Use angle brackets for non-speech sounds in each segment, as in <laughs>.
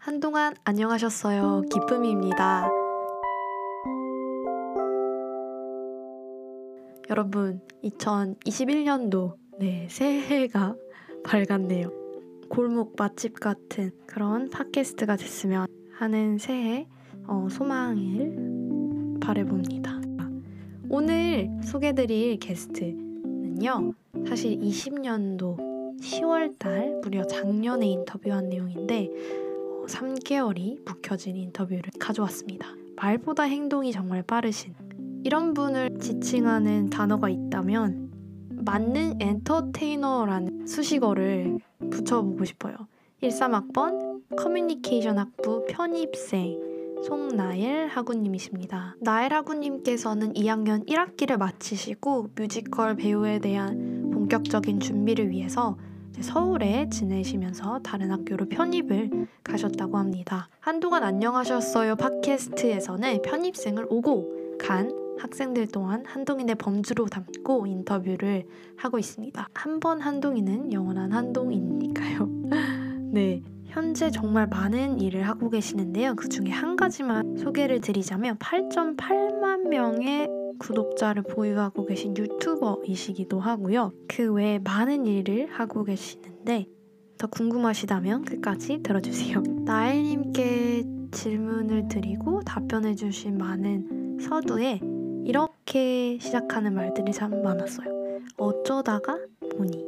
한동안 안녕하셨어요. 기쁨입니다. 여러분, 2021년도 네, 새해가 <laughs> 밝았네요. 골목 맛집 같은 그런 팟캐스트가 됐으면 하는 새해 어, 소망을 바래봅니다. 오늘 소개드릴 게스트는요. 사실 20년도 10월달 무려 작년에 인터뷰한 내용인데 3개월이 묵혀진 인터뷰를 가져왔습니다. 말보다 행동이 정말 빠르신 이런 분을 지칭하는 단어가 있다면 만능 엔터테이너라는 수식어를 붙여보고 싶어요. 13학번 커뮤니케이션 학부 편입생 송나엘 학우님이십니다. 나엘 학우님께서는 2학년 1학기를 마치시고 뮤지컬 배우에 대한 본격적인 준비를 위해서 서울에 지내시면서 다른 학교로 편입을 가셨다고 합니다. 한동안 안녕하셨어요 팟캐스트에서는 편입생을 오고 간 학생들 또한 한동인의 범주로 담고 인터뷰를 하고 있습니다. 한 번 한동인은 영원한 한동인이니까요. <laughs> 네. 현재 정말 많은 일을 하고 계시는데요. 그 중에 한 가지만 소개를 드리자면 8.8만 명의 구독자를 보유하고 계신 유튜버이시기도 하고요. 그 외에 많은 일을 하고 계시는데 더 궁금하시다면 끝까지 들어주세요. <laughs> 나엘님께 질문을 드리고 답변해주신 많은 서두에 이렇게 시작하는 말들이 참 많았어요. 어쩌다가 보니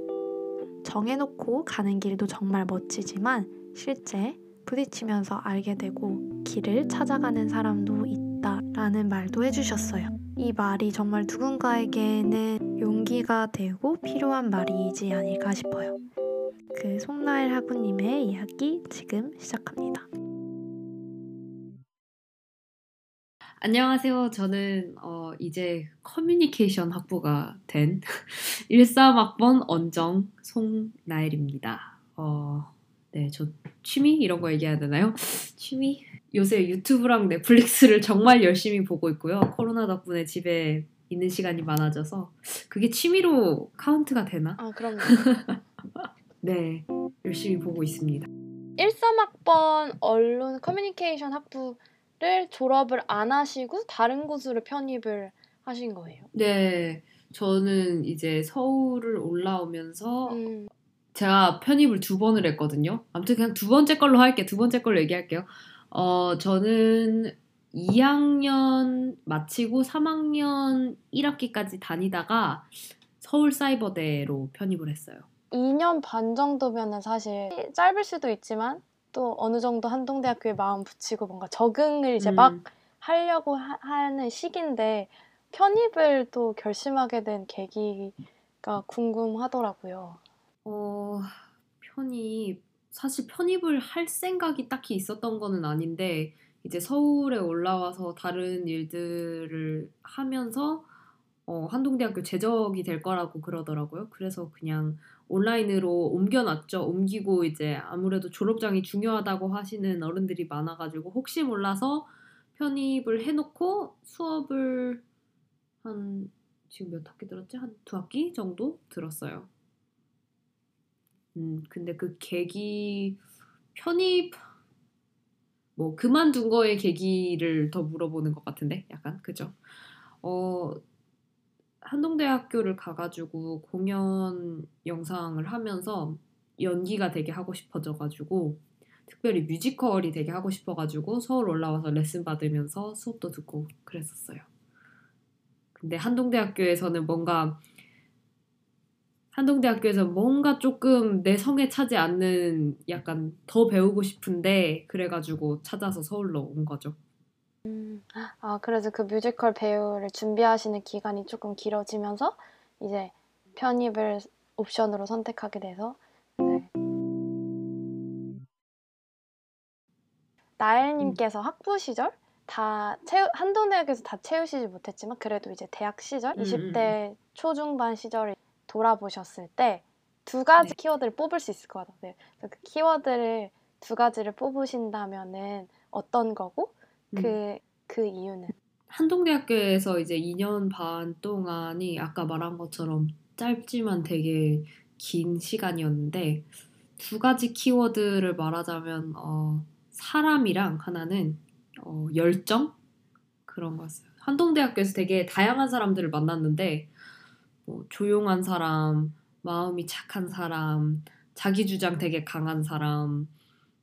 정해놓고 가는 길도 정말 멋지지만 실제 부딪히면서 알게 되고 길을 찾아가는 사람도 있다라는 말도 해주셨어요. 이 말이 정말 누군가에게는 용기가 되고 필요한 말이지 아닐까 싶어요. 그 송나일 하구님의 이야기 지금 시작합니다. 안녕하세요. 저는 어, 이제 커뮤니케이션 학부가 된 <laughs> 13학번 언정 송나일입니다. 어, 네, 저 취미 이런 거 얘기해야 되나요? 취미? 요새 유튜브랑 넷플릭스를 정말 열심히 보고 있고요. 코로나 덕분에 집에 있는 시간이 많아져서 그게 취미로 카운트가 되나? 아, 그럼요. <laughs> 네, 열심히 보고 있습니다. 13학번 언론 커뮤니케이션 학부 를 졸업을 안 하시고 다른 곳으로 편입을 하신 거예요? 네, 저는 이제 서울을 올라오면서 음. 제가 편입을 두 번을 했거든요. 아무튼 그냥 두 번째 걸로 할게. 두 번째 걸로 얘기할게요. 어, 저는 2학년 마치고 3학년 1학기까지 다니다가 서울사이버대로 편입을 했어요. 2년 반 정도면은 사실 짧을 수도 있지만 또 어느 정도 한동대학교에 마음 붙이고 뭔가 적응을 이제 음. 막 하려고 하, 는 시기인데 편입을 또 결심하게 된 계기가 궁금하더라고요. 어, 편입 사실 편입을 할 생각이 딱히 있었던 거는 아닌데 이제 서울에 올라와서 다른 일들을 하면서 어, 한동대학교 제적이 될 거라고 그러더라고요. 그래서 그냥 온라인으로 옮겨놨죠. 옮기고 이제 아무래도 졸업장이 중요하다고 하시는 어른들이 많아가지고 혹시 몰라서 편입을 해놓고 수업을 한 지금 몇 학기 들었지? 한 두 학기 정도 들었어요. 음, 근데 그 계기 편입 뭐 그만둔 거의 계기를 더 물어보는 것 같은데 약간 그죠? 어 한동대학교를 가가지고 공연 영상을 하면서 연기가 되게 하고 싶어져가지고 특별히 뮤지컬이 되게 하고 싶어가지고 서울 올라와서 레슨 받으면서 수업도 듣고 그랬었어요. 근데 한동대학교에서는 뭔가 한동대학교에서 뭔가 조금 내 성에 차지 않는 약간 더 배우고 싶은데 그래가지고 찾아서 서울로 온 거죠. 음. 아 그래서 그 뮤지컬 배우를 준비하시는 기간이 조금 길어지면서 이제 편입을 옵션으로 선택하게 돼서 네. 나엘님께서 음. 학부 시절 다 채우, 한동대학에서 다 채우시지 못했지만 그래도 이제 대학 시절, 음, 20대 음, 음. 초중반 시절을 돌아보셨을 때 두 가지 네. 키워드를 뽑을 수 있을 것 같아요. 그 키워드를 두 가지를 뽑으신다면은 어떤 거고 그, 음. 그 이유는? 한동대학교에서 이제 2년 반 동안이 아까 말한 것처럼 짧지만 되게 긴 시간이었는데 두 가지 키워드를 말하자면 어, 사람이랑 하나는 어, 열정 그런 거였어요. 한동대학교에서 되게 다양한 사람들을 만났는데 뭐 조용한 사람, 마음이 착한 사람, 자기 주장 되게 강한 사람,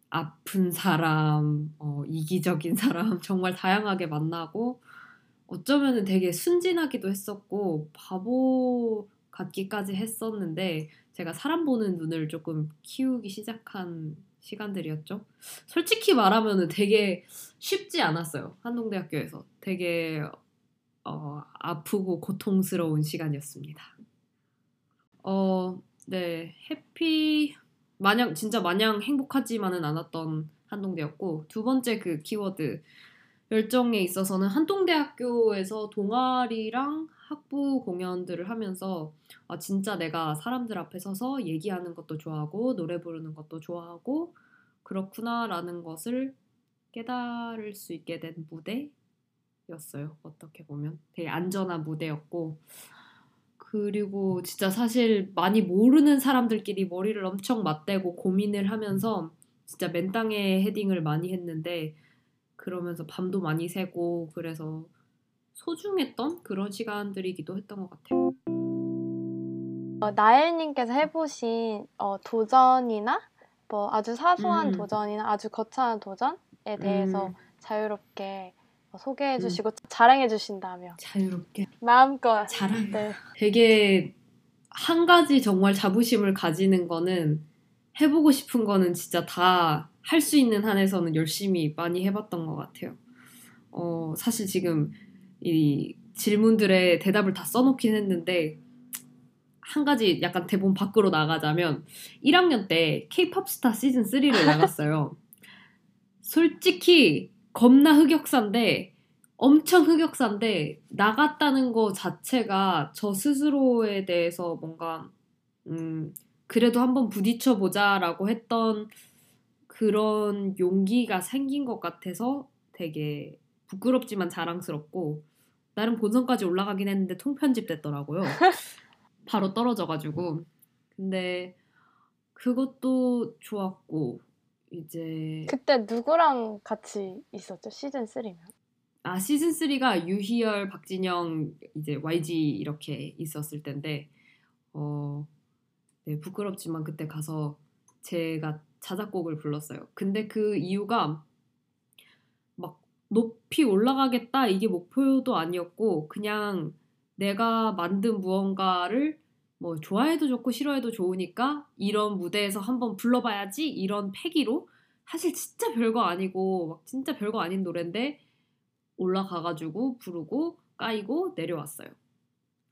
아픈 사람, 어, 이기적인 사람 <laughs> 정말 다양하게 만나고 어쩌면은 되게 순진하기도 했었고 바보 같기까지 했었는데 제가 사람 보는 눈을 조금 키우기 시작한 시간들이었죠. 솔직히 말하면은 되게 쉽지 않았어요. 한동대학교에서 되게 어, 아프고 고통스러운 시간이었습니다. 어, 네, 해피 마냥 진짜 마냥 행복하지만은 않았던 한동대였고 두 번째 그 키워드 열정에 있어서는 한동대학교에서 동아리랑 학부 공연들을 하면서 아 진짜 내가 사람들 앞에 서서 얘기하는 것도 좋아하고 노래 부르는 것도 좋아하고 그렇구나라는 것을 깨달을 수 있게 된 무대 였어요. 어떻게 보면 되게 안전한 무대였고 그리고 진짜 사실 많이 모르는 사람들끼리 머리를 엄청 맞대고 고민을 하면서 진짜 맨땅에 헤딩을 많이 했는데 그러면서 밤도 많이 새고 그래서 소중했던 그런 시간들이기도 했던 것 같아요. 어, 나엘님께서 해보신 어, 도전이나 뭐 아주 사소한 음. 도전이나 아주 거창한 도전에 대해서 음, 자유롭게 어, 소개해 주시고 자랑해 주신다며 자유롭게 마음껏 자랑. 네. 되게 한 가지 정말 자부심을 가지는 거는 해보고 싶은 거는 진짜 다 할 수 있는 한에서는 열심히 많이 해봤던 것 같아요. 어, 사실 지금 이 질문들의 대답을 다 써놓긴 했는데 한 가지 약간 대본 밖으로 나가자면 1학년 때 K-팝 스타 시즌 3를 나갔어요. <laughs> 솔직히 겁나 흑역사인데 엄청 흑역사인데 나갔다는 거 자체가 저 스스로에 대해서 뭔가 음 그래도 한번 부딪혀 보자라고 했던 그런 용기가 생긴 것 같아서 되게 부끄럽지만 자랑스럽고 나름 본선까지 올라가긴 했는데 통편집 됐더라고요. <laughs> 바로 떨어져가지고 근데 그것도 좋았고 이제 그때 누구랑 같이 있었죠 시즌 3면? 아 시즌 3가 유희열, 박진영, 이제 YG 이렇게 있었을 텐데 어 네, 부끄럽지만 그때 가서 제가 자작곡을 불렀어요. 근데 그 이유가 막 높이 올라가겠다 이게 목표도 아니었고 그냥 내가 만든 무언가를 뭐 좋아해도 좋고 싫어해도 좋으니까 이런 무대에서 한번 불러봐야지 이런 패기로 사실 진짜 별거 아니고 막 진짜 별거 아닌 노래인데 올라가가지고 부르고 까이고 내려왔어요.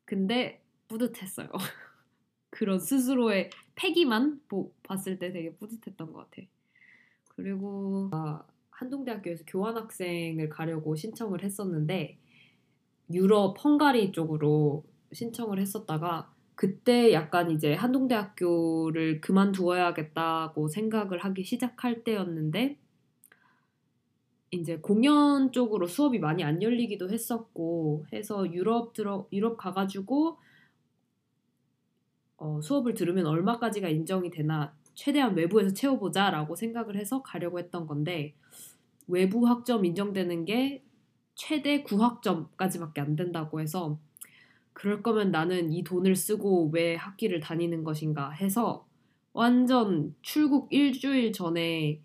근데 뿌듯했어요. <laughs> 그런 스스로의 패기만 보- 봤을 때 되게 뿌듯했던 것 같아. 그리고 아, 한동대학교에서 교환학생을 가려고 신청을 했었는데 유럽 헝가리 쪽으로 신청을 했었다가 그때 약간 이제 한동대학교를 그만두어야겠다고 생각을 하기 시작할 때였는데 이제 공연 쪽으로 수업이 많이 안 열리기도 했었고 해서 유럽 들어 유럽 가가지고 어, 수업을 들으면 얼마까지가 인정이 되나 최대한 외부에서 채워보자라고 생각을 해서 가려고 했던 건데 외부 학점 인정되는 게 최대 9학점까지밖에 안 된다고 해서 그럴 거면 나는 이 돈을 쓰고 왜 학기를 다니는 것인가 해서 완전 출국 일주일 전에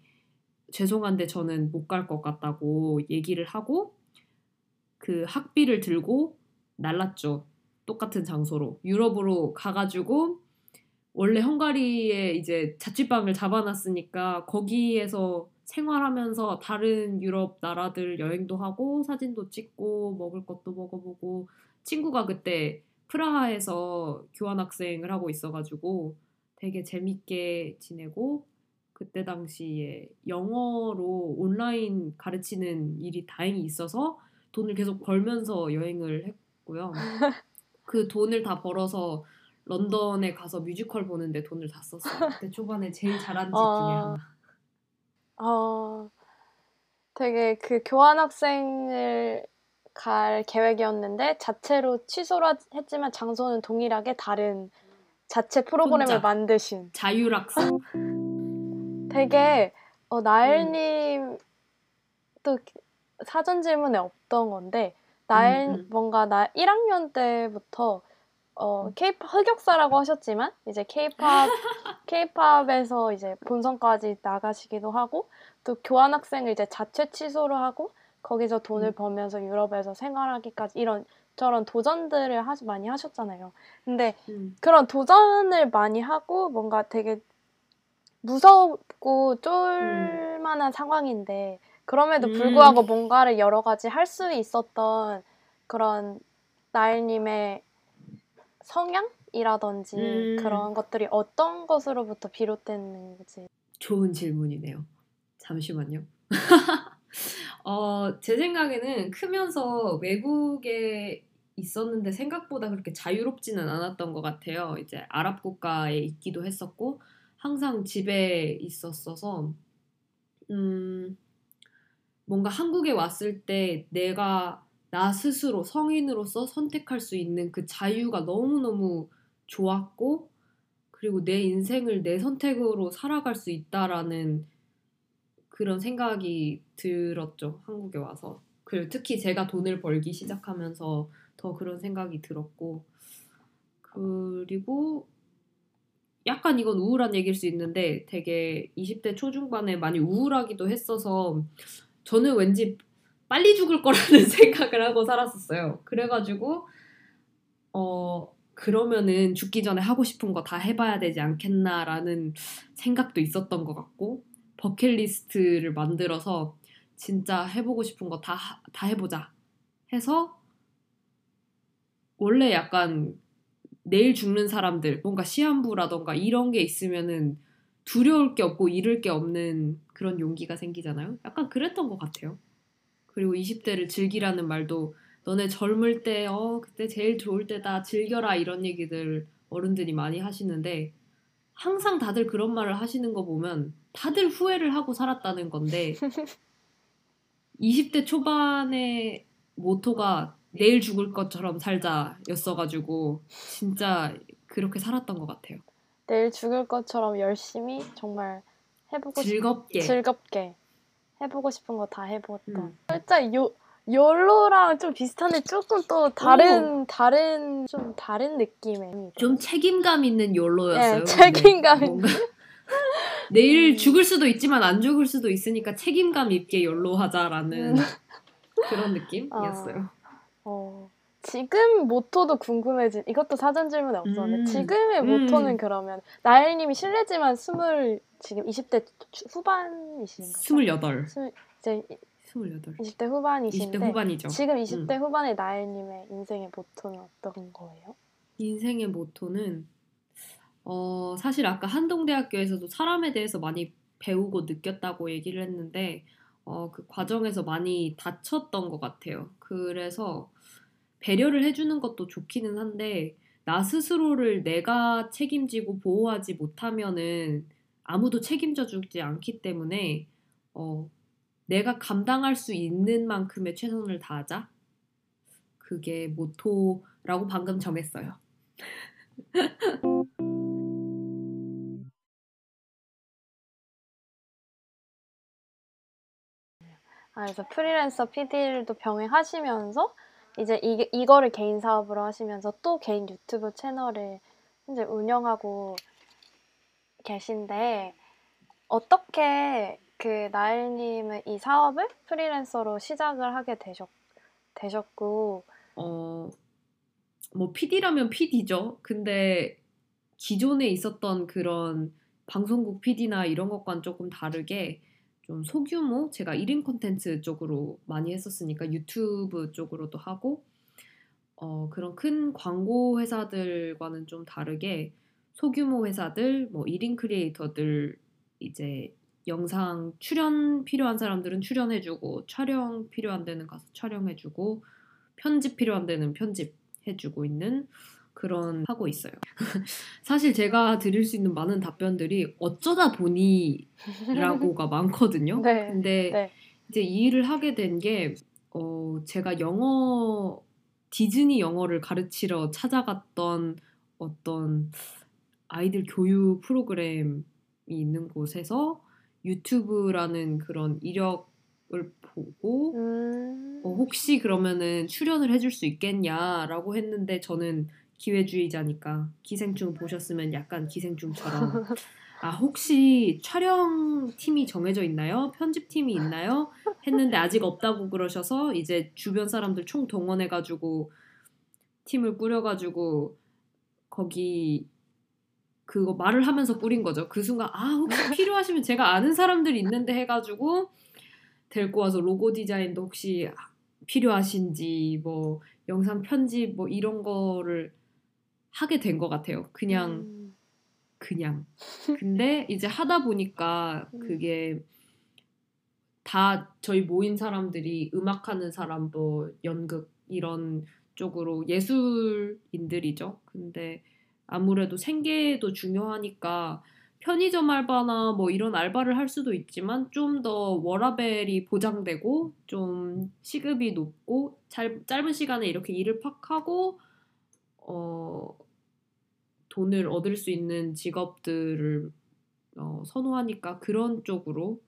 죄송한데 저는 못 갈 것 같다고 얘기를 하고 그 학비를 들고 날랐죠. 똑같은 장소로 유럽으로 가가지고 원래 헝가리에 이제 자취방을 잡아놨으니까 거기에서 생활하면서 다른 유럽 나라들 여행도 하고 사진도 찍고 먹을 것도 먹어보고 친구가 그때 프라하에서 교환학생을 하고 있어가지고 되게 재밌게 지내고 그때 당시에 영어로 온라인 가르치는 일이 다행히 있어서 돈을 계속 벌면서 여행을 했고요. <laughs> 그 돈을 다 벌어서 런던에 가서 뮤지컬 보는데 돈을 다 썼어요. 그때 초반에 제일 잘한 짓 중에 아. 하나. 어, 되게 그 교환학생을 갈 계획이었는데 자체로 취소를 했지만 장소는 동일하게 다른 자체 프로그램을 혼자. 만드신 자율학습. 되게 어, 나엘님 또 사전 질문에 없던 건데 나엘 음, 음. 뭔가 나 1학년 때부터 어 음. 케이팝 흑역사라고 하셨지만 이제 케이팝 <laughs> 케이팝에서 이제 본선까지 나가시기도 하고 또 교환 학생을 이제 자체 취소를 하고 거기서 돈을 음. 벌면서 유럽에서 생활하기까지 이런 저런 도전들을 하, 많이 하셨잖아요. 근데 음. 그런 도전을 많이 하고 뭔가 되게 무섭고 쫄만한 상황인데 그럼에도 음. 불구하고 뭔가를 여러 가지 할 수 있었던 그런 나일님의 성향이라든지 음. 그런 것들이 어떤 것으로부터 비롯됐는지 좋은 질문이네요. 잠시만요. <laughs> 어, 제 생각에는 크면서 외국에 있었는데 생각보다 그렇게 자유롭지는 않았던 것 같아요. 이제 아랍 국가에 있기도 했었고 항상 집에 있었어서 음, 뭔가 한국에 왔을 때 내가 나 스스로 성인으로서 선택할 수 있는 그 자유가 너무너무 좋았고 그리고 내 인생을 내 선택으로 살아갈 수 있다라는 그런 생각이 들었죠. 한국에 와서. 그리고 특히 제가 돈을 벌기 시작하면서 더 그런 생각이 들었고 그리고 약간 이건 우울한 얘기일 수 있는데 되게 20대 초중반에 많이 우울하기도 했어서 저는 왠지 빨리 죽을 거라는 <laughs> 생각을 하고 살았었어요. 그래가지고 어 그러면은 죽기 전에 하고 싶은 거 다 해봐야 되지 않겠나라는 생각도 있었던 것 같고 버킷리스트를 만들어서 진짜 해보고 싶은 거 다 다 해보자 해서 원래 약간 내일 죽는 사람들 뭔가 시한부라던가 이런 게 있으면은 두려울 게 없고 잃을 게 없는 그런 용기가 생기잖아요. 약간 그랬던 것 같아요. 그리고 20대를 즐기라는 말도 너네 젊을 때, 어, 그때 제일 좋을 때다, 즐겨라, 이런 얘기들 어른들이 많이 하시는데, 항상 다들 그런 말을 하시는 거 보면, 다들 후회를 하고 살았다는 건데, <laughs> 20대 초반의 모토가 내일 죽을 것처럼 살자 였어가지고, 진짜 그렇게 살았던 것 같아요. 내일 죽을 것처럼 열심히 정말 해보고 싶 즐겁게. 즐겁게 해보고 싶은 거 다 해보았던 음. 살짝 요 욜로랑 좀 비슷한데 조금 또 다른 다른 좀 다른 느낌의 좀 책임감 있는 욜로였어요. 네, 책임감 근데 뭔가 내일 죽을 수도 있지만 안 죽을 수도 있으니까 책임감 있게 욜로하자라는 음. 그런 느낌이었어요. 어, 지금 모토도 궁금해진 이것도 사전 질문에 없었는데 음. 지금의 음. 모토는 그러면 나엘님이 실례지만 스물 지금 20대 후반이신가요? 28. 스물- 이제 28. 20대 후반이신데 20대 후반이죠. 음. 지금 20대 후반의 나엘님의 인생의 모토는 어떤 거예요? 인생의 모토는 어, 사실 아까 한동대학교에서도 사람에 대해서 많이 배우고 느꼈다고 얘기를 했는데 어, 그 과정에서 많이 다쳤던 것 같아요. 그래서 배려를 해주는 것도 좋기는 한데 나 스스로를 내가 책임지고 보호하지 못하면은 아무도 책임져 주지 않기 때문에 어, 내가 감당할 수 있는 만큼의 최선을 다하자. 그게 모토라고 방금 정했어요. 아, 그래서 프리랜서 PD를도 병행하시면서 이제 이, 이거를 개인 사업으로 하시면서 또 개인 유튜브 채널을 현재 운영하고 계신데 어떻게 그 나엘님은 이 사업을 프리랜서로 시작을 하게 되셨, 되셨고 어, 뭐 PD라면 PD죠. 근데 기존에 있었던 그런 방송국 PD나 이런 것과는 조금 다르게 좀 소규모 제가 1인 콘텐츠 쪽으로 많이 했었으니까 유튜브 쪽으로도 하고 어, 그런 큰 광고 회사들과는 좀 다르게 소규모 회사들, 뭐 1인 크리에이터들 이제 영상 출연 필요한 사람들은 출연해주고 촬영 필요한 데는 가서 촬영해주고 편집 필요한 데는 편집해주고 있는 그런 하고 있어요. <laughs> 사실 제가 드릴 수 있는 많은 답변들이 어쩌다 보니라고가 <laughs> 많거든요. 네, 근데 네. 이제 이 일을 하게 된게 어, 제가 영어 디즈니 영어를 가르치러 찾아갔던 어떤 아이들 교육 프로그램이 있는 곳에서 유튜브라는 그런 이력을 보고 음. 어, 혹시 그러면은 출연을 해줄 수 있겠냐라고 했는데 저는 기회주의자니까 기생충 보셨으면 약간 기생충처럼 <laughs> 아 혹시 촬영 팀이 정해져 있나요? 편집 팀이 있나요? 했는데 아직 없다고 그러셔서 이제 주변 사람들 총 동원해가지고 팀을 꾸려가지고 거기 그거 말을 하면서 꾸린 거죠. 그 순간 아 혹시 필요하시면 제가 아는 사람들이 있는데 해가지고 데리고 와서 로고 디자인도 혹시 필요하신지 뭐 영상 편집 뭐 이런 거를 하게 된 것 같아요. 그냥 음. 그냥. 근데 이제 하다 보니까 음. 그게 다 저희 모인 사람들이 음악하는 사람도 연극 이런 쪽으로 예술인들이죠. 근데 아무래도 생계도 중요하니까 편의점 알바나 뭐 이런 알바를 할 수도 있지만 좀 더 워라벨이 보장되고 좀 시급이 높고 잘, 짧은 시간에 이렇게 일을 팍 하고 어 돈을 얻을 수 있는 직업들을 어, 선호하니까 그런 쪽으로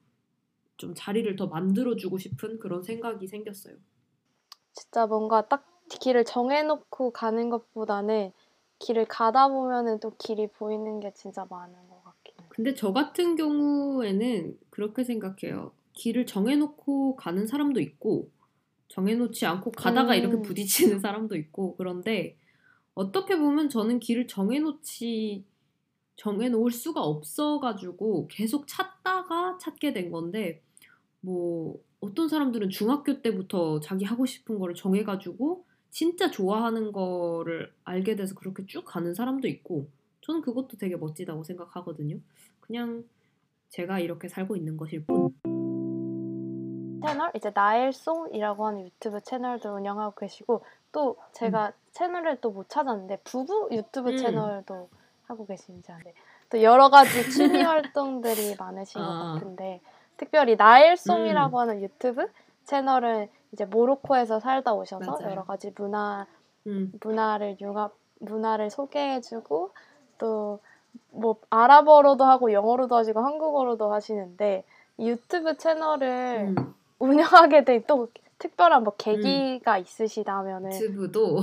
좀 자리를 더 만들어주고 싶은 그런 생각이 생겼어요. 진짜 뭔가 딱 길을 정해놓고 가는 것보다는 길을 가다 보면은 또 길이 보이는 게 진짜 많은 것 같긴 해요. 근데 저 같은 경우에는 그렇게 생각해요. 길을 정해놓고 가는 사람도 있고 정해놓지 않고 가다가 음. 이렇게 부딪히는 사람도 있고 그런데 어떻게 보면 저는 길을 정해놓지 정해놓을 수가 없어가지고 계속 찾다가 찾게 된 건데 뭐 어떤 사람들은 중학교 때부터 자기 하고 싶은 거를 정해가지고 진짜 좋아하는 거를 알게 돼서 그렇게 쭉 가는 사람도 있고 저는 그것도 되게 멋지다고 생각하거든요. 그냥 제가 이렇게 살고 있는 것일 뿐. 채널 이제 나엘송이라고 하는 유튜브 채널도 운영하고 계시고 또 제가 채널을 또 못 찾았는데 부부 유튜브 음. 채널도 하고 계신지 아는데 또 여러 가지 취미 <laughs> 활동들이 많으신 것 아. 같은데 특별히 나엘송이라고 하는 유튜브 채널은 이제 모로코에서 살다 오셔서 맞아요. 여러 가지 문화 음, 문화를 융합 문화를 소개해주고 또 뭐 아랍어로도 하고 영어로도 하시고 한국어로도 하시는데 이 유튜브 채널을 음. 운영하게 된 또 특별한 뭐 계기가 있으시다면은 유튜브도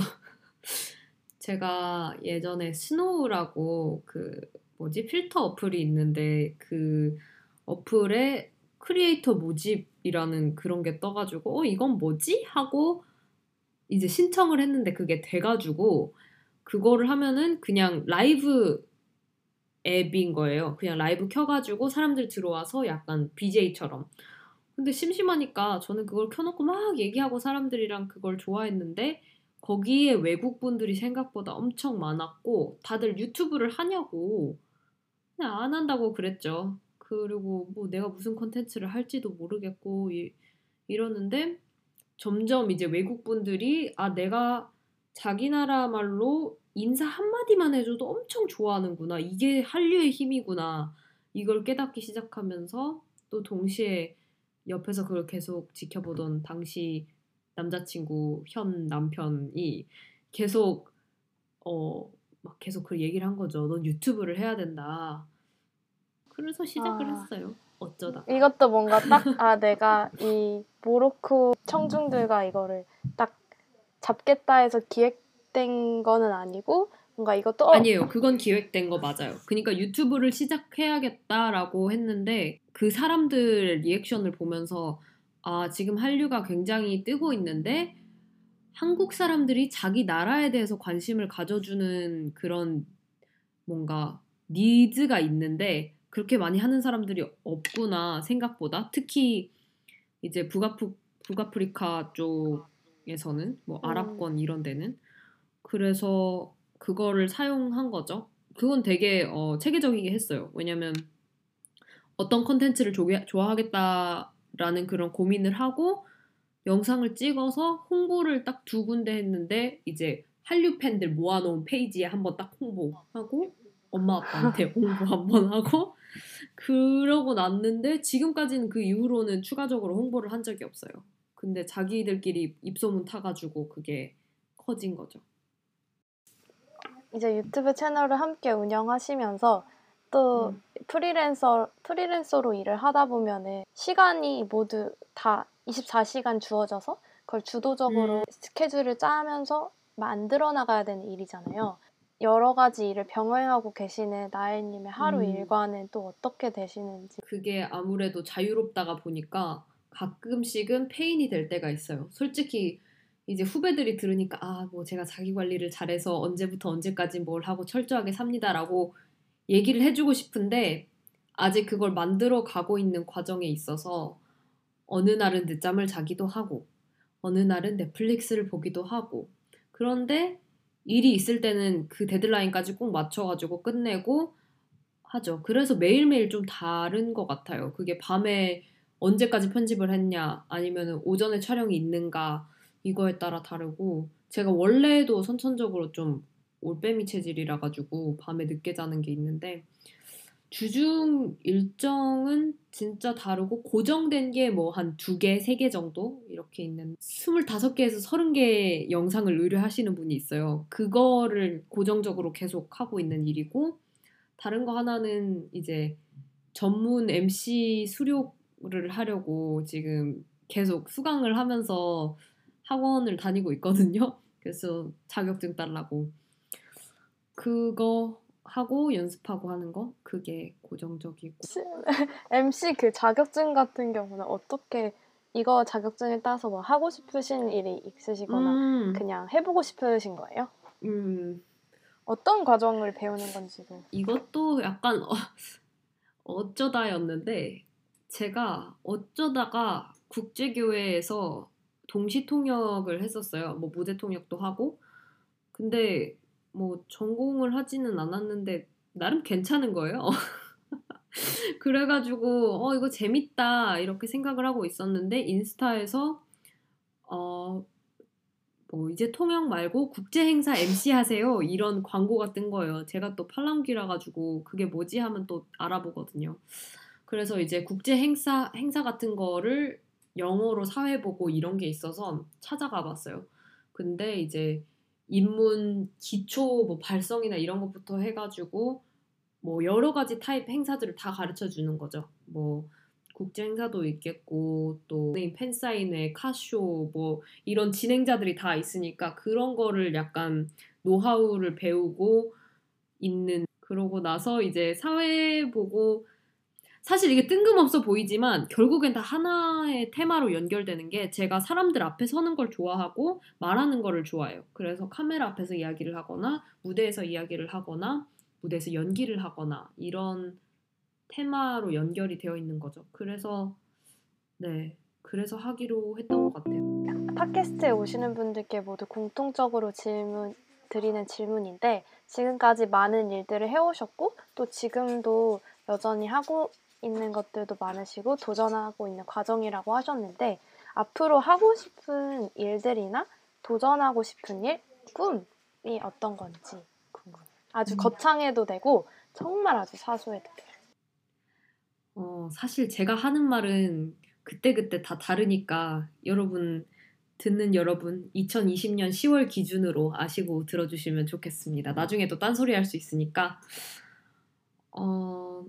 <laughs> 제가 예전에 SNOW라고 그 뭐지 필터 어플이 있는데 그 어플에 크리에이터 모집 이라는 그런 게 떠가지고 어 이건 뭐지 하고 이제 신청을 했는데 그게 돼가지고 그거를 하면은 그냥 라이브 앱인 거예요. 그냥 라이브 켜가지고 사람들 들어와서 약간 BJ처럼. 근데 심심하니까 저는 그걸 켜놓고 막 얘기하고 사람들이랑 그걸 좋아했는데 거기에 외국 분들이 생각보다 엄청 많았고 다들 유튜브를 하냐고 그냥 안 한다고 그랬죠. 그리고 뭐 내가 무슨 컨텐츠를 할지도 모르겠고 이, 이러는데 점점 이제 외국 분들이 아 내가 자기 나라 말로 인사 한마디만 해줘도 엄청 좋아하는구나. 이게 한류의 힘이구나. 이걸 깨닫기 시작하면서 또 동시에 옆에서 그걸 계속 지켜보던 당시 남자친구 현 남편이 계속 어 막 계속 그 얘기를 한 거죠. 넌 유튜브를 해야 된다. 그래서 시작을 아. 했어요. 어쩌다. 이것도 뭔가 딱 아 내가 이 모로코 청중들과 이거를 딱 잡겠다 해서 기획된 거는 아니고 뭔가 이것도 어, 아니에요. 그건 기획된 거 맞아요. 그러니까 유튜브를 시작해야겠다라고 했는데 그 사람들 리액션을 보면서 아, 지금 한류가 굉장히 뜨고 있는데 한국 사람들이 자기 나라에 대해서 관심을 가져주는 그런 뭔가 니즈가 있는데 그렇게 많이 하는 사람들이 없구나 생각보다 특히 이제 북아프 북아프리카 쪽에서는 뭐 음. 아랍권 이런 데는 그래서 그거를 사용한 거죠. 그건 되게 어, 체계적이게 했어요. 왜냐면 어떤 컨텐츠를 조개- 좋아하겠다라는 그런 고민을 하고 영상을 찍어서 홍보를 딱 두 군데 했는데 이제 한류 팬들 모아놓은 페이지에 한번 딱 홍보하고 엄마 아빠한테 <laughs> 홍보 한번 하고 그러고 났는데 지금까지는 그 이후로는 추가적으로 홍보를 한 적이 없어요. 근데 자기들끼리 입소문 타가지고 그게 커진 거죠. 이제 유튜브 채널을 함께 운영하시면서 또 음. 프리랜서 프리랜서로 일을 하다 보면은 시간이 모두 다 24시간 주어져서 그걸 주도적으로 음. 스케줄을 짜면서 만들어 나가야 되는 일이잖아요. 여러 가지 일을 병행하고 계시는 나엘님의 하루 음. 일과는 또 어떻게 되시는지. 그게 아무래도 자유롭다가 보니까 가끔씩은 페인이 될 때가 있어요. 솔직히 이제 후배들이 들으니까 아, 뭐 제가 자기 관리를 잘해서 언제부터 언제까지 뭘 하고 철저하게 삽니다라고 얘기를 해주고 싶은데 아직 그걸 만들어 가고 있는 과정에 있어서 어느 날은 늦잠을 자기도 하고 어느 날은 넷플릭스를 보기도 하고 그런데 일이 있을 때는 그 데드라인까지 꼭 맞춰가지고 끝내고 하죠. 그래서 매일매일 좀 다른 것 같아요. 그게 밤에 언제까지 편집을 했냐, 아니면 오전에 촬영이 있는가, 이거에 따라 다르고, 제가 원래도 선천적으로 좀 올빼미 체질이라 가지고 밤에 늦게 자는 게 있는데, 주중 일정은 진짜 다르고, 고정된 게 뭐 한 두 개, 세 개 정도? 이렇게 있는, 25개에서 30개 영상을 의뢰하시는 분이 있어요. 그거를 고정적으로 계속 하고 있는 일이고, 다른 거 하나는 이제 전문 MC 수료를 하려고 지금 계속 수강을 하면서 학원을 다니고 있거든요. 그래서 자격증 따려고 그거 하고 연습하고 하는 거 그게 고정적이고 MC <laughs> 그 자격증 같은 경우는 어떻게 이거 자격증을 따서 뭐 하고 싶으신 일이 있으시거나 음, 그냥 해보고 싶으신 거예요? 음, 어떤 과정을 배우는 건지도. 이것도 약간 어, <laughs> 어쩌다였는데 제가 어쩌다가 국제교회에서 동시 통역을 했었어요. 뭐 무대 통역도 하고 근데 뭐 전공을 하지는 않았는데 나름 괜찮은 거예요. <laughs> 그래가지고 어 이거 재밌다 이렇게 생각을 하고 있었는데 인스타에서 어 뭐 이제 통역 말고 국제 행사 MC 하세요 이런 광고가 뜬 거예요. 제가 또 팔랑귀라 가지고 그게 뭐지 하면 또 알아보거든요. 그래서 이제 국제 행사 행사 같은 거를 영어로 사회 보고 이런 게 있어서 찾아가 봤어요. 근데 이제 입문 기초 뭐 발성이나 이런 것부터 해가지고 뭐 여러 가지 타입 행사들을 다 가르쳐 주는 거죠. 뭐 국제 행사도 있겠고 또 팬사인회, 카쇼 뭐 이런 진행자들이 다 있으니까 그런 거를 약간 노하우를 배우고 있는 그러고 나서 이제 사회 보고 사실 이게 뜬금없어 보이지만 결국엔 다 하나의 테마로 연결되는 게 제가 사람들 앞에 서는 걸 좋아하고 말하는 거를 좋아해요. 그래서 카메라 앞에서 이야기를 하거나 무대에서 이야기를 하거나 무대에서 연기를 하거나 이런 테마로 연결이 되어 있는 거죠. 그래서 네. 그래서 하기로 했던 것 같아요. 팟캐스트에 오시는 분들께 모두 공통적으로 질문 드리는 질문인데 지금까지 많은 일들을 해오셨고 또 지금도 여전히 하고 있는 것들도 많으시고 도전하고 있는 과정이라고 하셨는데 앞으로 하고 싶은 일들이나 도전하고 싶은 일, 꿈이 어떤 건지 궁금해요. 아주 음. 거창해도 되고 정말 아주 사소해도 돼요. 어, 사실 제가 하는 말은 그때그때 다 다르니까 여러분 듣는 여러분 2020년 10월 기준으로 아시고 들어주시면 좋겠습니다. 나중에 또 딴소리 할 수 있으니까 어,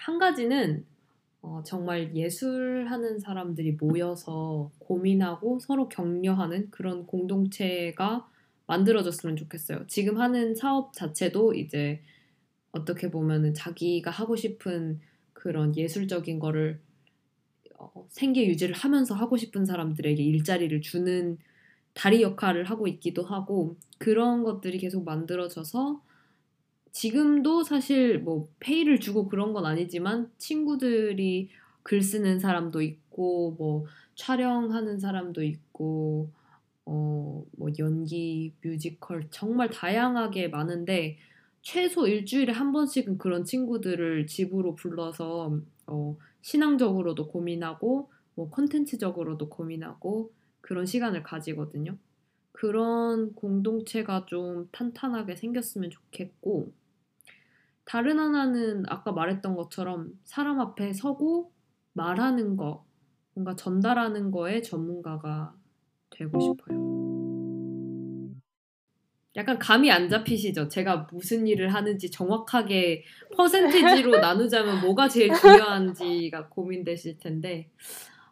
한 가지는 어, 정말 예술하는 사람들이 모여서 고민하고 서로 격려하는 그런 공동체가 만들어졌으면 좋겠어요. 지금 하는 사업 자체도 이제 어떻게 보면은 자기가 하고 싶은 그런 예술적인 거를 어, 생계 유지를 하면서 하고 싶은 사람들에게 일자리를 주는 다리 역할을 하고 있기도 하고 그런 것들이 계속 만들어져서 지금도 사실 뭐 페이를 주고 그런 건 아니지만 친구들이 글 쓰는 사람도 있고 뭐 촬영하는 사람도 있고 어 뭐 연기, 뮤지컬 정말 다양하게 많은데 최소 일주일에 한 번씩은 그런 친구들을 집으로 불러서 어 신앙적으로도 고민하고 뭐 콘텐츠적으로도 고민하고 그런 시간을 가지거든요. 그런 공동체가 좀 탄탄하게 생겼으면 좋겠고 다른 하나는 아까 말했던 것처럼 사람 앞에 서고 말하는 거 뭔가 전달하는 거에 전문가가 되고 싶어요. 약간 감이 안 잡히시죠? 제가 무슨 일을 하는지 정확하게 퍼센티지로 <laughs> 나누자면 뭐가 제일 중요한지가 고민되실 텐데,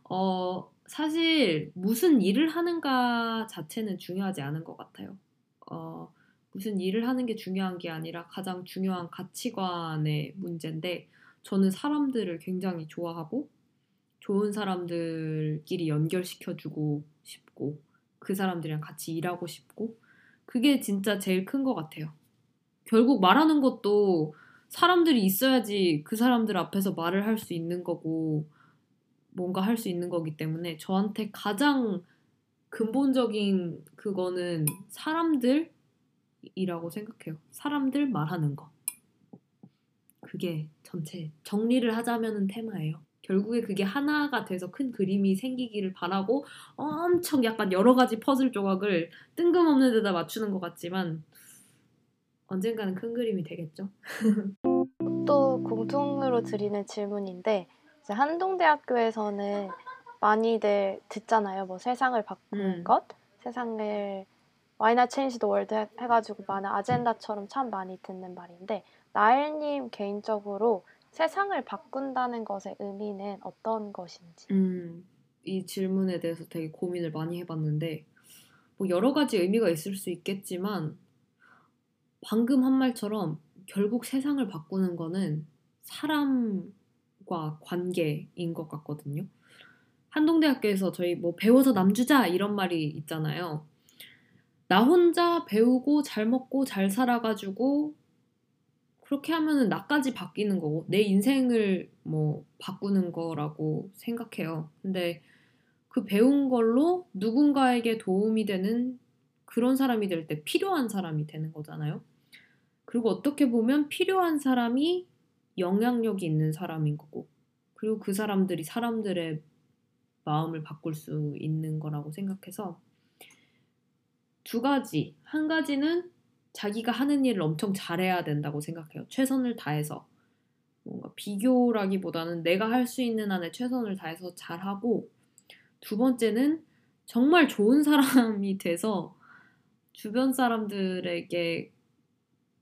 어, 사실 무슨 일을 하는가 자체는 중요하지 않은 것 같아요. 어, 무슨 일을 하는 게 중요한 게 아니라 가장 중요한 가치관의 문제인데, 저는 사람들을 굉장히 좋아하고, 좋은 사람들끼리 연결시켜주고 싶고, 그 사람들이랑 같이 일하고 싶고, 그게 진짜 제일 큰 것 같아요. 결국 말하는 것도 사람들이 있어야지 그 사람들 앞에서 말을 할 수 있는 거고 뭔가 할 수 있는 거기 때문에 저한테 가장 근본적인 그거는 사람들 이라고 생각해요. 사람들 말하는 거. 그게 전체 정리를 하자면은 테마예요. 결국에 그게 하나가 돼서 큰 그림이 생기기를 바라고 엄청 약간 여러 가지 퍼즐 조각을 뜬금없는 데다 맞추는 것 같지만 언젠가는 큰 그림이 되겠죠. <laughs> 또 공통으로 드리는 질문인데 한동대학교에서는 많이들 듣잖아요. 뭐 세상을 바꾸는 음. 것, 세상을 Why not change the world 해- 해가지고 많은 아젠다처럼 참 많이 듣는 말인데 나엘님 개인적으로 세상을 바꾼다는 것의 의미는 어떤 것인지. 음, 이 질문에 대해서 되게 고민을 많이 해봤는데, 뭐 여러 가지 의미가 있을 수 있겠지만, 방금 한 말처럼 결국 세상을 바꾸는 거는 사람과 관계인 것 같거든요. 한동대학교에서 저희 뭐 배워서 남주자 이런 말이 있잖아요. 나 혼자 배우고 잘 먹고 잘 살아가지고 그렇게 하면은 나까지 바뀌는 거고 내 인생을 뭐 바꾸는 거라고 생각해요. 근데 그 배운 걸로 누군가에게 도움이 되는 그런 사람이 될 때 필요한 사람이 되는 거잖아요. 그리고 어떻게 보면 필요한 사람이 영향력이 있는 사람인 거고 그리고 그 사람들이 사람들의 마음을 바꿀 수 있는 거라고 생각해서 두 가지. 한 가지는 자기가 하는 일을 엄청 잘해야 된다고 생각해요. 최선을 다해서. 뭔가 비교라기보다는 내가 할 수 있는 한에 최선을 다해서 잘하고, 두 번째는 정말 좋은 사람이 돼서 주변 사람들에게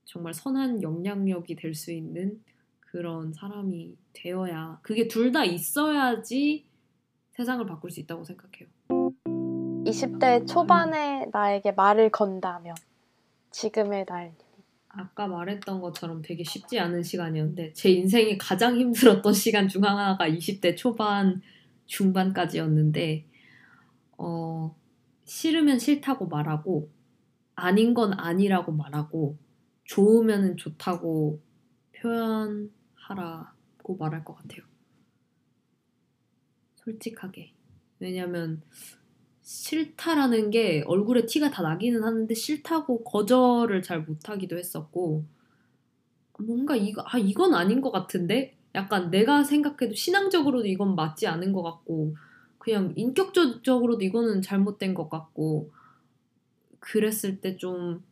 정말 선한 영향력이 될 수 있는 그런 사람이 되어야, 그게 둘 다 있어야지 세상을 바꿀 수 있다고 생각해요. 20대 초반에 나에게 말을 건다면 지금의 날 아까 말했던 것처럼 되게 쉽지 않은 시간이었는데 제 인생이 가장 힘들었던 <laughs> 시간 중 하나가 20대 초반 중반까지였는데 어 싫으면 싫다고 말하고 아닌 건 아니라고 말하고 좋으면 좋다고 표현하라고 말할 것 같아요. 솔직하게. 왜냐면 싫다라는 게 얼굴에 티가 다 나기는 하는데 싫다고 거절을 잘 못하기도 했었고 뭔가 이거 아 이건 아닌 것 같은데 약간 내가 생각해도 신앙적으로도 이건 맞지 않은 것 같고 그냥 인격적으로도 이거는 잘못된 것 같고 그랬을 때 좀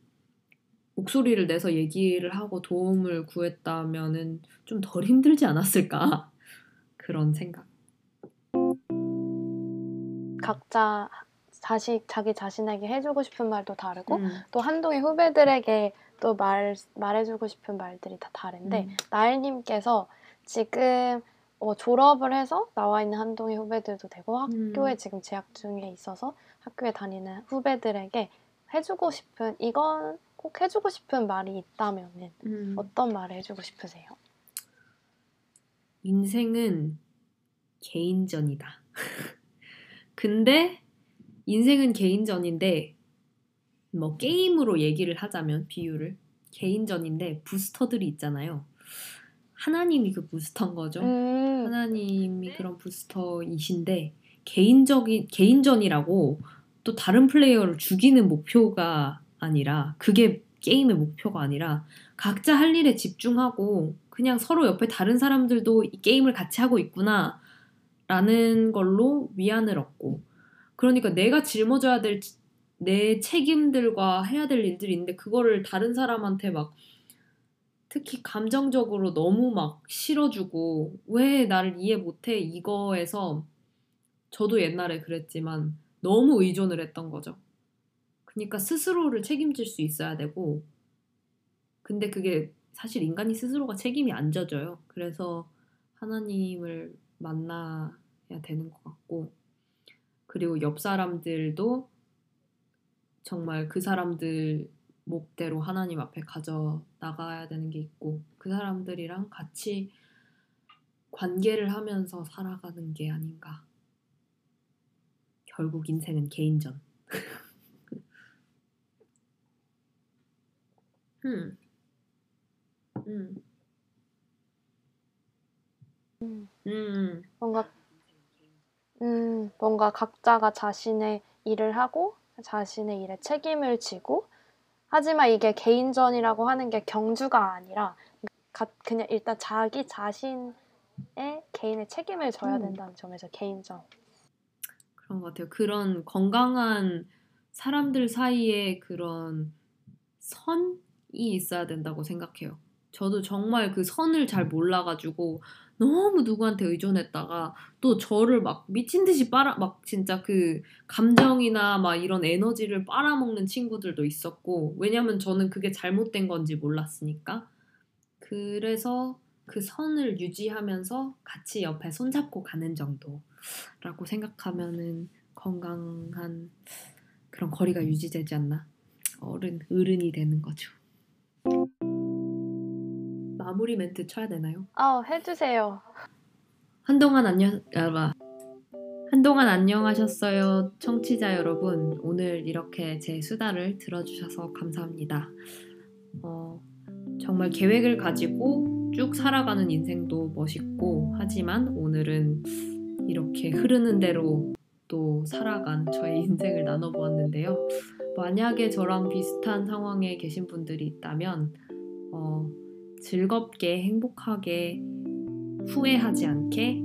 목소리를 내서 얘기를 하고 도움을 구했다면은 좀 덜 힘들지 않았을까 <laughs> 그런 생각. 각자 자식 자기 자신에게 해주고 싶은 말도 다르고 음, 또 한동의 후배들에게 또 말 말해주고 싶은 말들이 다 다른데 음. 나엘님께서 지금 어, 졸업을 해서 나와 있는 한동의 후배들도 되고 학교에 음. 지금 재학 중에 있어서 학교에 다니는 후배들에게 해주고 싶은 이건 꼭 해주고 싶은 말이 있다면은 음. 어떤 말을 해주고 싶으세요? 인생은 개인전이다. 근데 인생은 개인전인데 뭐 게임으로 얘기를 하자면 비유를 개인전인데 부스터들이 있잖아요. 하나님이 그 부스터인 거죠. 음, 하나님이 그런 부스터이신데 개인적인 개인전이라고 또 다른 플레이어를 죽이는 목표가 아니라 그게 게임의 목표가 아니라 각자 할 일에 집중하고 그냥 서로 옆에 다른 사람들도 이 게임을 같이 하고 있구나 라는 걸로 위안을 얻고 그러니까 내가 짊어져야 될 내 책임들과 해야 될 일들이 있는데 그거를 다른 사람한테 막 특히 감정적으로 너무 막 실어주고 왜 나를 이해 못해 이거에서 저도 옛날에 그랬지만 너무 의존을 했던 거죠. 그러니까 스스로를 책임질 수 있어야 되고 근데 그게 사실 인간이 스스로가 책임이 안 져져요. 그래서 하나님을 만나야 되는 것 같고 그리고 옆 사람들도 정말 그 사람들 목대로 하나님 앞에 가져 나가야 되는 게 있고 그 사람들이랑 같이 관계를 하면서 살아가는 게 아닌가. 결국 인생은 개인전. <laughs> 음. 음. 음, 음. 뭔가 음, 뭔가 각자가 자신의 일을 하고 자신의 일에 책임을 지고 하지만 이게 개인전이라고 하는 게 경주가 아니라 가- 그냥 일단 자기 자신의 개인의 책임을 져야 음. 된다는 점에서 개인전. 그런 것 같아요. 그런 건강한 사람들 사이에 그런 선이 있어야 된다고 생각해요. 저도 정말 그 선을 잘 몰라가지고 너무 누구한테 의존했다가 또 저를 막 미친 듯이 빨아 막 진짜 그 감정이나 막 이런 에너지를 빨아먹는 친구들도 있었고 왜냐면 저는 그게 잘못된 건지 몰랐으니까. 그래서 그 선을 유지하면서 같이 옆에 손잡고 가는 정도라고 생각하면은 건강한 그런 거리가 유지되지 않나. 어른 어른이 되는 거죠. 마무리 멘트 쳐야 되나요? 아, 해주세요. 한동안 안녕 아, 한동안 안녕하셨어요 청취자 여러분 오늘 이렇게 제 수다를 들어주셔서 감사합니다 어, 정말 계획을 가지고 쭉 살아가는 인생도 멋있고 하지만 오늘은 이렇게 흐르는 대로 또 살아간 저의 <laughs> 인생을 나눠보았는데요 만약에 저랑 비슷한 상황에 계신 분들이 있다면 어, 즐겁게 행복하게 후회하지 않게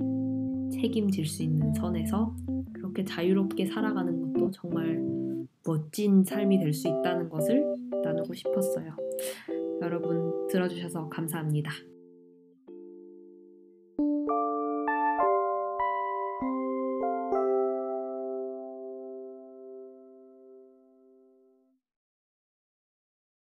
책임질 수 있는 선에서 그렇게 자유롭게 살아가는 것도 정말 멋진 삶이 될 수 있다는 것을 나누고 싶었어요. 여러분 들어주셔서 감사합니다.